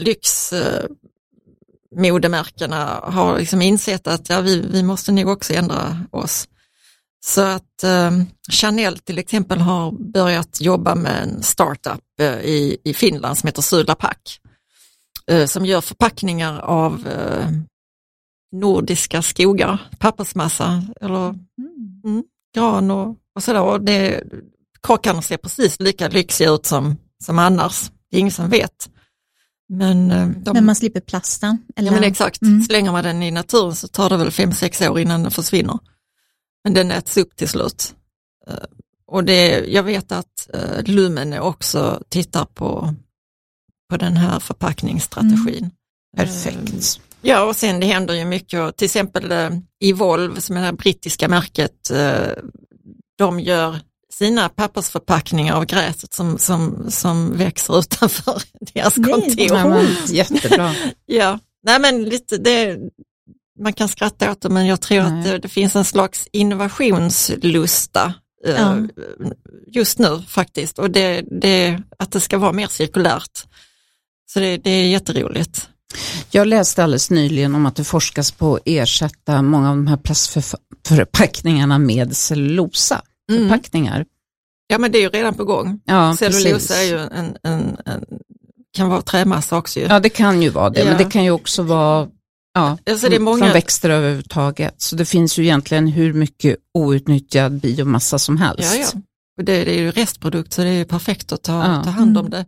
lyxmodemärkena har liksom insett att ja, vi, vi måste nog också ändra oss. Så att eh, Chanel till exempel har börjat jobba med en startup eh, i, i Finland som heter Sula Pack eh, som gör förpackningar av eh, nordiska skogar, pappersmassa eller Mm. gran och, och sådär. Och det, kockarna ser precis lika lyxiga ut som, som annars. Det är ingen som vet. Men, eh, de, Men man slipper plasten? Eller? ja, men exakt, Mm. slänger man den i naturen så tar det väl fem sex år innan den försvinner. Men den äts upp till slut. Eh, Och det, jag vet att eh, Lumen också tittar på, på den här förpackningsstrategin. Perfekt. Ja, och sen det händer ju mycket, till exempel eh, Evolve som är det här brittiska märket, de gör sina pappersförpackningar av gräset som, som, som växer utanför deras Nej, kontor. Ja, men, jättebra. Ja, nej men lite det, man kan skratta åt det men jag tror Nej. att det, det finns en slags innovationslusta eh, Ja. just nu faktiskt och det, det, att det ska vara mer cirkulärt. Så det, det är jätteroligt. Jag läste alldeles nyligen om att det forskas på att ersätta många av de här plastförpackningarna med cellulosa. Mm. Förpackningar. Ja men det är ju redan på gång. Ja, Cellulosa är ju en, en, en, kan vara trämassa också ju. Ja, det kan ju vara det, Ja. men det kan ju också vara ja, Alltså det är många- från växter överhuvudtaget. Så det finns ju egentligen hur mycket outnyttjad biomassa som helst. Ja, ja. Och det, det är ju restprodukt så det är ju perfekt att ta, Ja. ta hand om Mm. det.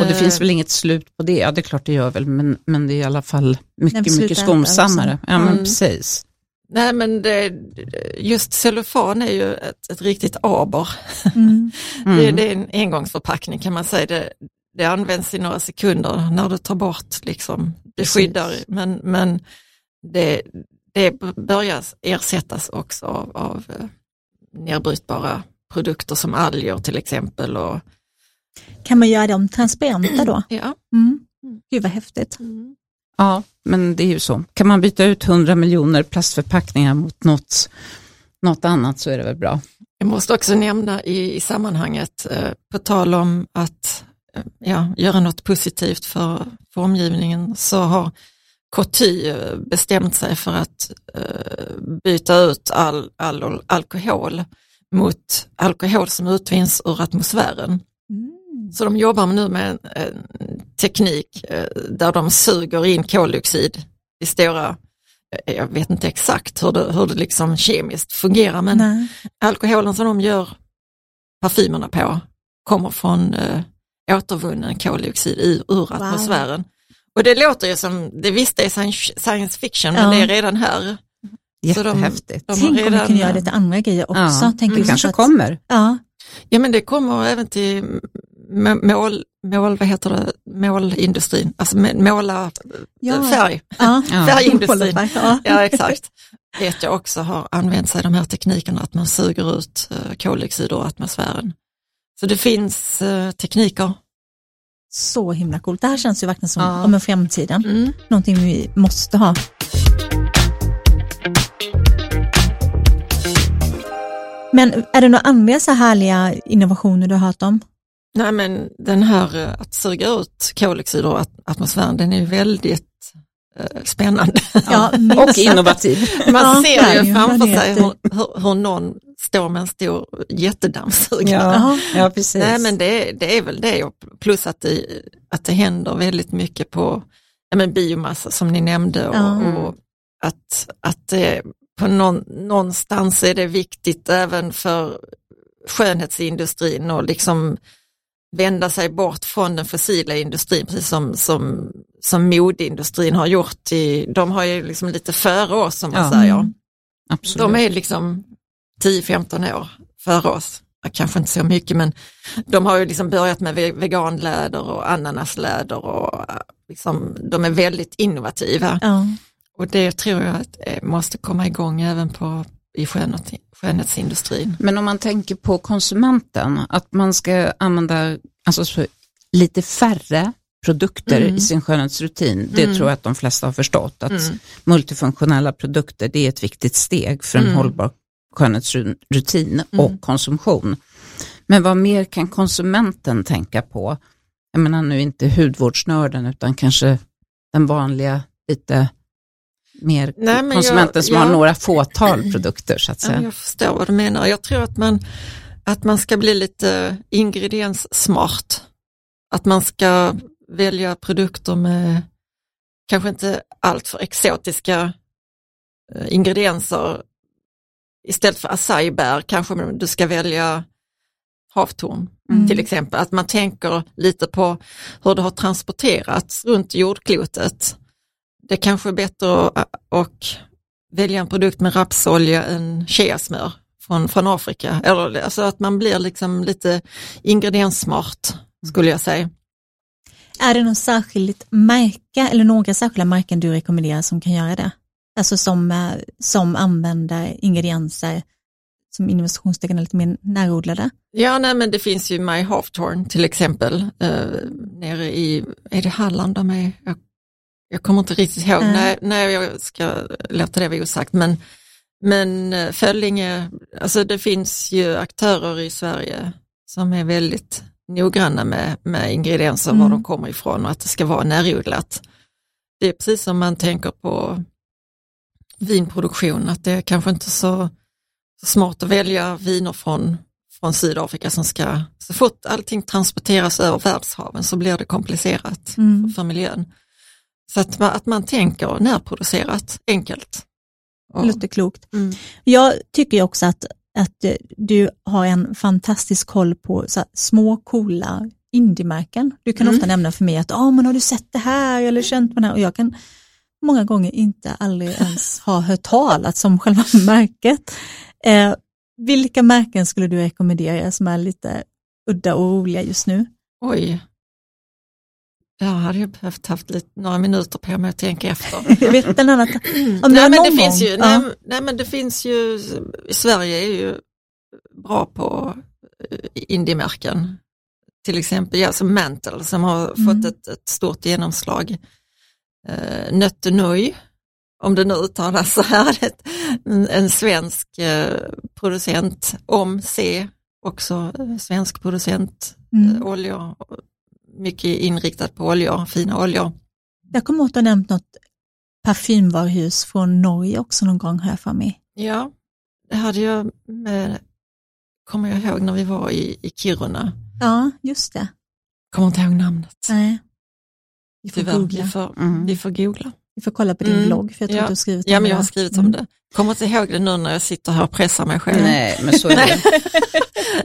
Och det Eh, finns väl inget slut på det, ja det är klart det gör väl, men, men det är i alla fall mycket, mycket äta skonsammare. Ja, men Mm. precis. Nej men det, just cellofan är ju ett, ett riktigt aber. Mm. Mm. Det, det är en engångsförpackning kan man säga. Det, det används i några sekunder när du tar bort liksom, det Precis. skyddar men, men det, det börjar ersättas också av, av eh, nedbrytbara produkter som alger till exempel. Och, Kan man göra dem transparenta då? ja. Mm. Gud vad häftigt. Ja, men det är ju så. Kan man byta ut 100 miljoner plastförpackningar mot något, något annat så är det väl bra. Jag måste också nämna i, i sammanhanget, eh, på tal om att eh, ja, göra något positivt för, för omgivningen, så har Coty eh, bestämt sig för att eh, byta ut all, all alkohol mot alkohol som utvinns ur atmosfären. Mm. Så de jobbar nu med en, en teknik eh, där de suger in koldioxid i stora, eh, jag vet inte exakt hur det, hur det liksom kemiskt fungerar, men Nej. alkoholen som de gör parfymerna på kommer från eh, återvunnen koldioxid i, ur atmosfären. Och det låter ju som, det visst det är science, fiction, men Ja. det är redan här. Så de- Jättehäftigt. de har Tänk om vi redan, kunde göra det till andra grejer också. ja, tänker det kanske att- kommer. Ja, Ja men det kommer även till må- mål, mål, vad heter det, målindustrin, alltså måla ja. färg, ja. färgindustrin. Ja. ja, exakt. Vet jag också har använt sig av de här teknikerna att man suger ut eh, koldioxid ur atmosfären. Så det finns uh, tekniker. Så himla coolt. Det här känns ju verkligen som ja. om en framtiden. Mm. Någonting vi måste ha. Men är det några andra så härliga innovationer du har hört om? Nej men den här eh, att suga ut koldioxid ur atmosfären, den är väldigt eh, spännande. Ja, och innovativ. Man ser ju framför sig hur, hur, hur, någon står med en stor jättedammsugare. Ja, ja, precis. Nej men det, det är väl det, plus att det, att det händer väldigt mycket på men biomassa som ni nämnde och, ja. och att, att det på någon, någonstans är det viktigt även för skönhetsindustrin och liksom vända sig bort från den fossila industrin, precis som, som, som modeindustrin har gjort. I, de har ju liksom lite före oss som man ja, säger. Absolut. De är liksom 10-15 år före oss. Kanske inte så mycket men de har ju liksom börjat med veganläder och ananasläder och liksom, de är väldigt innovativa. Ja. Och det tror jag att eh, måste komma igång även på, i skönhetsindustrin. Men om man tänker på konsumenten, att man ska använda alltså, lite färre produkter mm. i sin skönhetsrutin, det mm. tror jag att de flesta har förstått, att mm. multifunktionella produkter det är ett viktigt steg för en mm. hållbar skönhetsrutin och mm. konsumtion. Men vad mer kan konsumenten tänka på? Jag menar nu inte hudvårdsnörden utan kanske den vanliga lite mer Nej, konsumenten jag, som jag, har några fåtal produkter så att säga. Jag förstår vad du menar. Jag tror att man, att man ska bli lite ingredienssmart. Att man ska välja produkter med kanske inte alltför exotiska eh, ingredienser. Istället för acai-bär kanske du ska välja havtorn mm. till exempel. Att man tänker lite på hur det har transporterats runt jordklotet det kanske är bättre att välja en produkt med rapsolja än cheasmör från, från Afrika. Eller, alltså att man blir liksom lite ingredienssmart skulle jag säga. Är det något särskilt märke eller några särskilda märken du rekommenderar som kan göra det? Alltså som, eh, som använder ingredienser som innovationstecken är lite mer närodlade? Ja, nej, men det finns ju My Halftorn till exempel, eh, nere i, är det Halland de är? Jag jag kommer inte riktigt ihåg, mm. när, när jag ska låta det vara osagt, men, men eh, Föllinge, alltså det finns ju aktörer i Sverige som är väldigt noggranna med, med ingredienser, mm. var de kommer ifrån och att det ska vara närodlat. Det är precis som man tänker på vinproduktion, att det är kanske inte så, så smart att välja viner från, från Sydafrika som ska, så fort allting transporteras över världshaven så blir det komplicerat mm. för miljön. Så att man, att man tänker närproducerat, enkelt. Det låter klokt. Mm. Jag tycker också att, att du har en fantastisk koll på så små coola indiemärken. Du kan mm. ofta nämna för mig att ah, men har du sett det här eller känt på det här och jag kan många gånger inte aldrig ens ha hört talas om själva märket. Eh, vilka märken skulle du rekommendera som är lite udda och roliga just nu? Oj, jag hade ju behövt haft lite, några minuter på mig att tänka efter. jag vet om nej, men det finns ju, ja. nej, nej, men det finns ju, Sverige är ju bra på eh, indiemärken. Till exempel ja, som Mantle som har mm. fått ett, ett, stort genomslag. Uh, Nöttenoj, om det nu uttalas så här, en, en svensk uh, producent, om C, också uh, svensk producent, mm. uh, oljor mycket inriktat på oljor, fina oljor. Jag kommer ihåg att du nämnt något parfymvaruhus från Norge också någon gång här för mig. Ja, det hade jag med, kommer jag ihåg när vi var i, i Kiruna. Ja, just det. Kommer inte ihåg namnet. Nej. Vi får Tyvärr, googla. Vi får, mm. vi får googla. Vi får kolla på din mm. blogg, för jag tror ja. att du har skrivit om Ja, men jag har skrivit mm. om det. Kommer inte ihåg det nu när jag sitter här och pressar mig själv. Nej, men så är det.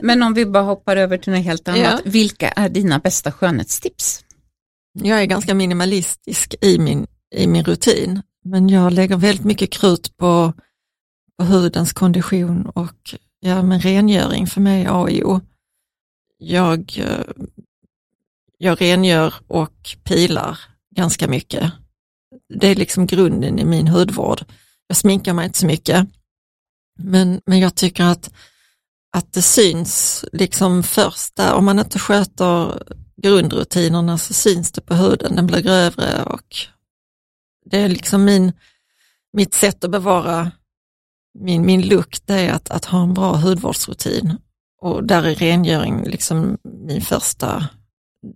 men om vi bara hoppar över till något helt annat. Ja. Vilka är dina bästa skönhetstips? Jag är ganska minimalistisk i min, i min rutin, men jag lägger väldigt mycket krut på, på hudens kondition och ja, men rengöring för mig är A och O. Jag, eh, jag rengör och pilar ganska mycket. Det är liksom grunden i min hudvård. Jag sminkar mig inte så mycket. Men, men jag tycker att, att det syns liksom första, om man inte sköter grundrutinerna så syns det på huden, den blir grövre och det är liksom min, mitt sätt att bevara min, min lukt, det är att, att ha en bra hudvårdsrutin och där är rengöring liksom min första,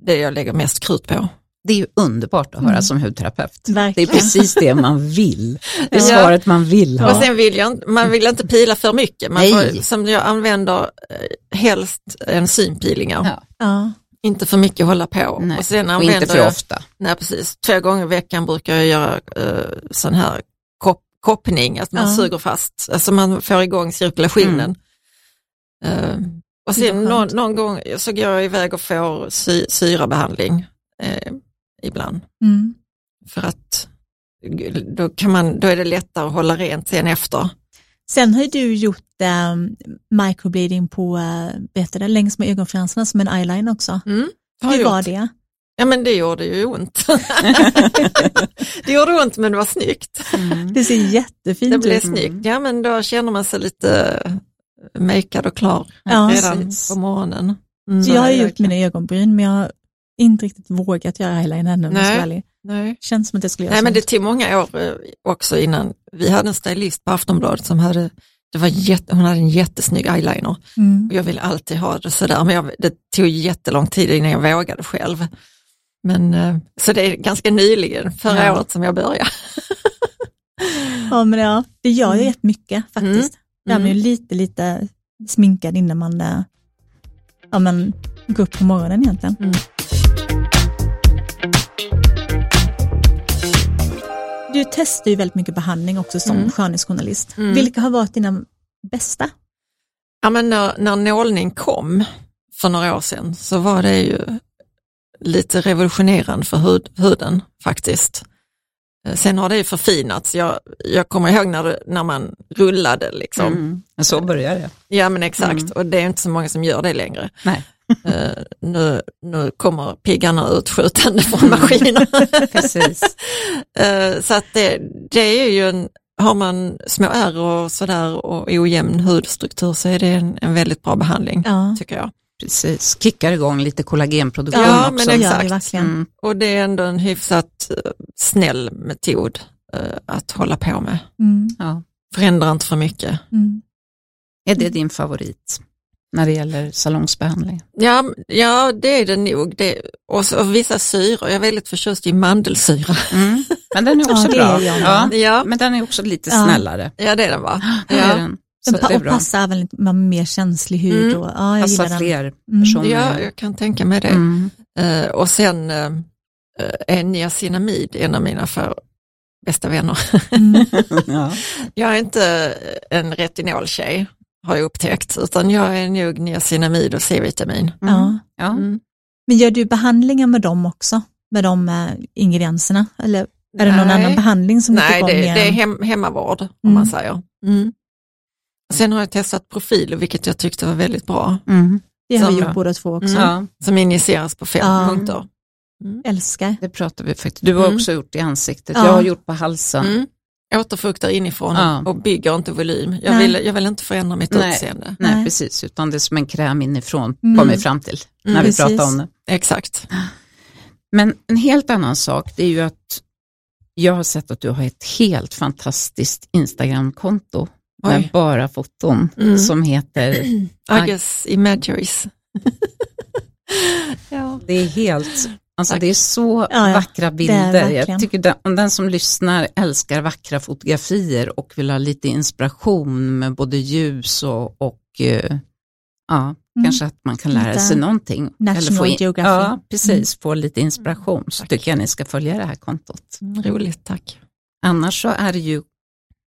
det jag lägger mest krut på. Det är ju underbart att höra mm. som hudterapeut. Verkligen. Det är precis det man vill. Det är ja. svaret man vill ha. Och sen vill jag, man vill inte pila för mycket. Man får, som jag använder eh, helst enzympeelingar. Ja. ja. Inte för mycket hålla på. Nej. Och, sen och inte för jag, ofta. Nej, precis. Två gånger i veckan brukar jag göra uh, sån här kop koppning, att man ja. suger fast, alltså man får igång cirkulationen. Mm. Uh, och sen någon, någon, gång så går jag iväg och får sy syrabehandling uh, ibland. Mm. För att då, kan man, då är det lättare att hålla rent sen efter. Sen har du gjort äh, microbleeding på äh, längs med ögonfransarna som en eyeliner också. Mm, Hur var det? Ja men det gjorde ju ont. det gjorde ont men det var snyggt. Mm. Det ser jättefint ut. Det blev snyggt, ja men då känner man sig lite makead och klar ja, redan precis. på morgonen. Mm. Så jag har gjort mina ögonbryn men jag inte riktigt vågat göra eyeliner ännu. Nej. Nej. Känns som att det skulle göra Nej, men det tog många år eh, också innan. Vi hade en stylist på Aftonbladet som hade, det var jätte, hon hade en jättesnygg eyeliner. Mm. Och jag ville alltid ha det sådär, men jag, det tog jättelång tid innan jag vågade själv. Men, eh, så det är ganska nyligen, förra ja. året som jag började. ja, men ja, det gör ju mm. jättemycket faktiskt. Mm. Där man ju lite, lite sminkad innan man, eh, ja, men, går upp på morgonen egentligen. Mm. Du testar ju väldigt mycket behandling också som mm. skönhetsjournalist. Mm. Vilka har varit dina bästa? Ja, men när, när nålning kom för några år sedan så var det ju lite revolutionerande för hud, huden faktiskt. Eh, sen har det ju förfinats. Jag, jag kommer ihåg när, när man rullade. Liksom. Mm. Så började det. Ja men exakt mm. och det är inte så många som gör det längre. Nej. Uh, nu, nu kommer piggarna utskjutande från maskinen. Precis. Uh, så att det, det är ju en, har man små ärr och sådär och ojämn hudstruktur så är det en, en väldigt bra behandling ja. tycker jag. Precis, kickar igång lite kollagenproduktion ja, också. Men exakt. Mm. Och det är ändå en hyfsat snäll metod uh, att hålla på med. Mm. Ja. Förändrar inte för mycket. Mm. Är det din favorit? När det gäller salongsbehandling? Ja, ja det är det nog. Det, och, så, och vissa syror, jag är väldigt förtjust i mandelsyra. Mm. Men den är också ja, bra. Är ja. ja. Men den är också lite snällare. Ja, det är den va? Ja. ja. Den. Så den pa passar även med mer känslig hud. Mm. Och, ja, jag passar fler mm. personer. Ja, jag kan tänka mig det. Mm. Uh, och sen uh, är niacinamid en av mina för bästa vänner. Mm. ja. Jag är inte en retinoltjej har jag upptäckt, utan jag är nog niacinamid och C-vitamin. Mm. Ja. ja. Mm. Men gör du behandlingar med dem också, med de äh, ingredienserna? Eller är det någon annan behandling som Nej, du tycker det, det är hem, hemmavård om mm. man säger. Mm. Sen har jag testat profiler, vilket jag tyckte var väldigt bra. Mm. Det har som, vi gjort båda två också. Ja, som injiceras på fem ja. punkter. Mm. Älskar. Det pratar vi faktiskt. Du har också gjort i ansiktet, jag har gjort på halsen återfuktar inifrån ja. och bygger inte volym. Jag vill, jag vill inte förändra mitt Nej. utseende. Nej, Nej, precis, utan det är som en kräm inifrån, mm. kommer vi fram till när mm, vi precis. pratar om det. Exakt. Men en helt annan sak, det är ju att jag har sett att du har ett helt fantastiskt Instagramkonto med bara foton mm. som heter Agus Imageries. ja. Det är helt Alltså det är så ja, ja. vackra bilder. Jag tycker den, om den som lyssnar älskar vackra fotografier och vill ha lite inspiration med både ljus och, och uh, ja, mm. kanske att man kan lära lite sig någonting. National eller få in, Geography. Ja, precis, mm. få llite inspiration. Så tack. tycker jag ni ska följa det här kontot. Mm, roligt, tack. Annars så är det ju,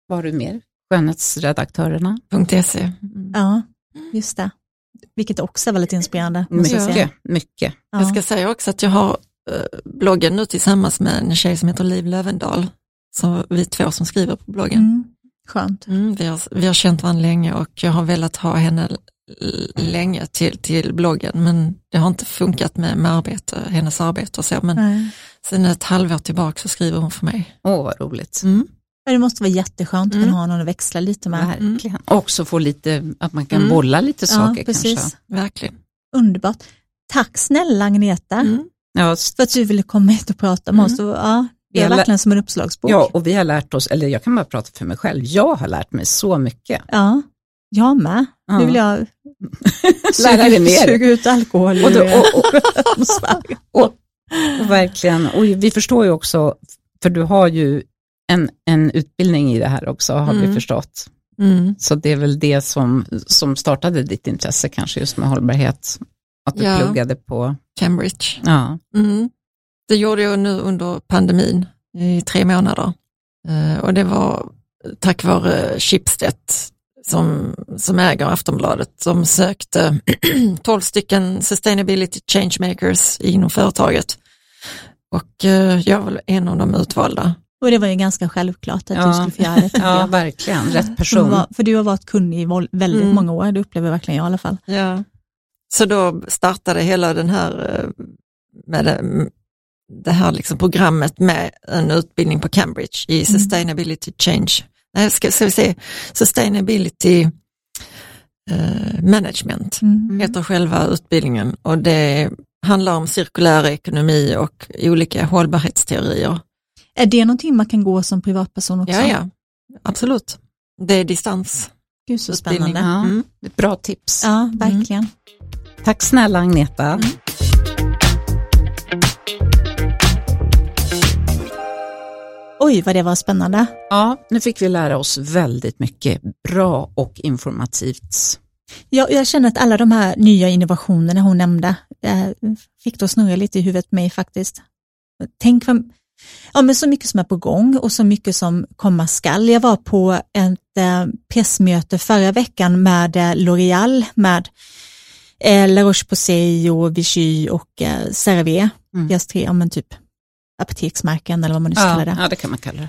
vad har du mer? Skönhetsredaktörerna.se. Mm. Ja, just det vilket också är väldigt inspirerande. Mycket, mycket. Ja. Jag ska säga också att jag har eh, bloggen nu tillsammans med en tjej som heter Liv Lövendal. Så vi två som skriver på bloggen. Mm. Skönt. Mm, vi, har, vi har känt varandra länge och jag har velat ha henne länge till, till bloggen, men det har inte funkat med, med arbete, hennes arbete och så, men Nej. sen ett halvår tillbaka så skriver hon för mig. Åh, vad roligt. Mm. Men Det måste vara jätteskönt att Mm. kunna ha någon att växla lite med. Verkligen. Också få lite, att man kan Mm. bolla lite Ja, saker precis. kanske. Verkligen. Underbart. Tack snälla Agneta Mm. Ja, för att du ville komma hit och prata med Mm. oss. Och, ja, det är verkligen som en uppslagsbok. ja, och vi har lärt oss, eller jag kan bara prata för mig själv, jag har lärt mig så mycket. Ja, jag med. Ja. Nu vill jag Lära dig mer. suga ut alkohol Och, då, och, och, och verkligen, och vi förstår ju också, för du har ju en, en utbildning i det här också, har vi Mm. förstått. Mm. Så det är väl det som, som startade ditt intresse kanske just med hållbarhet. Att du Ja. pluggade på, Cambridge. ja. Mm. Det gjorde jag nu under pandemin i tre månader. Eh, och det var tack vare Schibsted som, som äger Aftonbladet som sökte 12 stycken sustainability changemakers inom företaget. Och eh, jag var en av de utvalda. Och det var ju ganska självklart att Ja. du skulle få göra det. ja, jag. verkligen, rätt person. var, för du har varit kunnig i väldigt Mm. många år, det upplever verkligen jag i alla fall. Ja. Så då startade hela den här eh, med det, det här liksom programmet med en utbildning på Cambridge i Mm. sustainability change. Nej, ska, ska vi se, sustainability eh, management Mm. heter själva utbildningen och det handlar om cirkulär ekonomi och olika hållbarhetsteorier. Är det någonting man kan gå som privatperson också? Ja, ja, absolut. Det är distans. Gud så spännande. Ja, Mm. bra tips. Ja, verkligen. Tack snälla Agneta. Mm. Oj, vad det var spännande. Ja, nu fick vi lära oss väldigt mycket bra och informativt. Jag, jag känner att alla de här nya innovationerna hon nämnde eh, fick då snurra lite i huvudet på mig faktiskt. Tänk vad, ja, men så mycket som är på gång och så mycket som komma skall. Jag var på ett eh, pressmöte förra veckan med eh, L'Oreal, med eh, La Roche-Posay och Vichy och eh, CeraVe, Mm. deras tre, ja, men typ apoteksmärken eller vad man nu ska kalla Ja, det. ja, det kan man kalla det.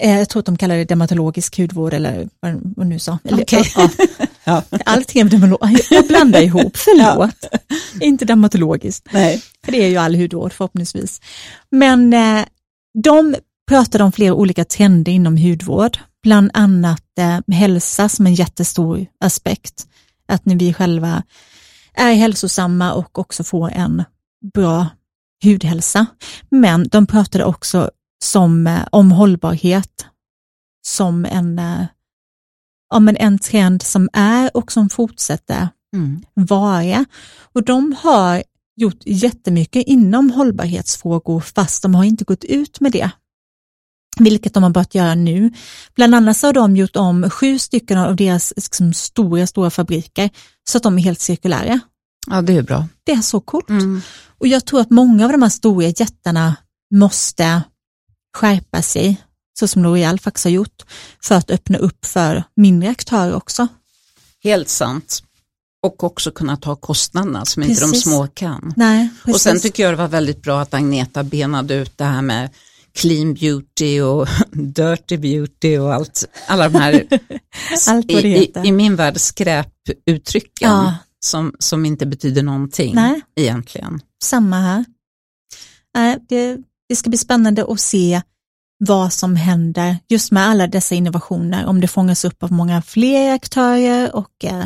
Eh, jag tror att de kallar det dermatologisk hudvård eller vad de nu sa. Eller, Okej. ja, Ja. Allting är dermatolog. Jag blandar ihop, förlåt. Inte dermatologiskt, Nej. för det är ju all hudvård förhoppningsvis. Men eh, de pratade om flera olika trender inom hudvård, bland annat eh, hälsa som en jättestor aspekt. Att när vi själva är hälsosamma och också får en bra hudhälsa. Men de pratade också som, eh, om hållbarhet som en, eh, ja, men en trend som är och som fortsätter Mm. vara. Och de har gjort jättemycket inom hållbarhetsfrågor fast de har inte gått ut med det. Vilket de har börjat göra nu. Bland annat så har de gjort om sju stycken av deras liksom, stora, stora fabriker så att de är helt cirkulära. Ja, det är bra. Det är så coolt. Mm. Och jag tror att många av de här stora jättarna måste skärpa sig, så som L'Oreal faktiskt har gjort, för att öppna upp för mindre aktörer också. Helt sant. Och också kunna ta kostnaderna som inte de Precis. små kan. Nej, precis. Och sen tycker jag det var väldigt bra att Agneta benade ut det här med clean beauty och dirty beauty och allt, alla de här, Allt i, i, i min värld, skräputtrycken Ja. som, som inte betyder någonting Nej. egentligen. Samma här. Det, det ska bli spännande att se vad som händer just med alla dessa innovationer, om det fångas upp av många fler aktörer och eh,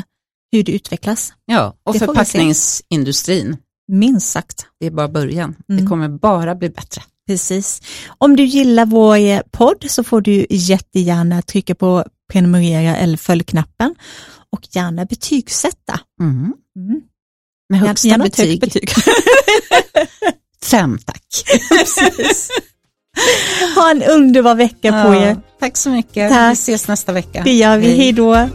hur det utvecklas. Ja, och Det förpackningsindustrin, Minst sagt. det är bara början. Mm. Det kommer bara bli bättre. Precis. Om du gillar vår eh, podd så får du jättegärna trycka på prenumerera eller följ-knappen och gärna betygsätta. Mm. Mm. Med högsta gärna betyg, betyg. fem tack. Precis. Ha en underbar vecka på er. Tack så mycket, Tack. vi ses nästa vecka. Det gör vi. Hej då.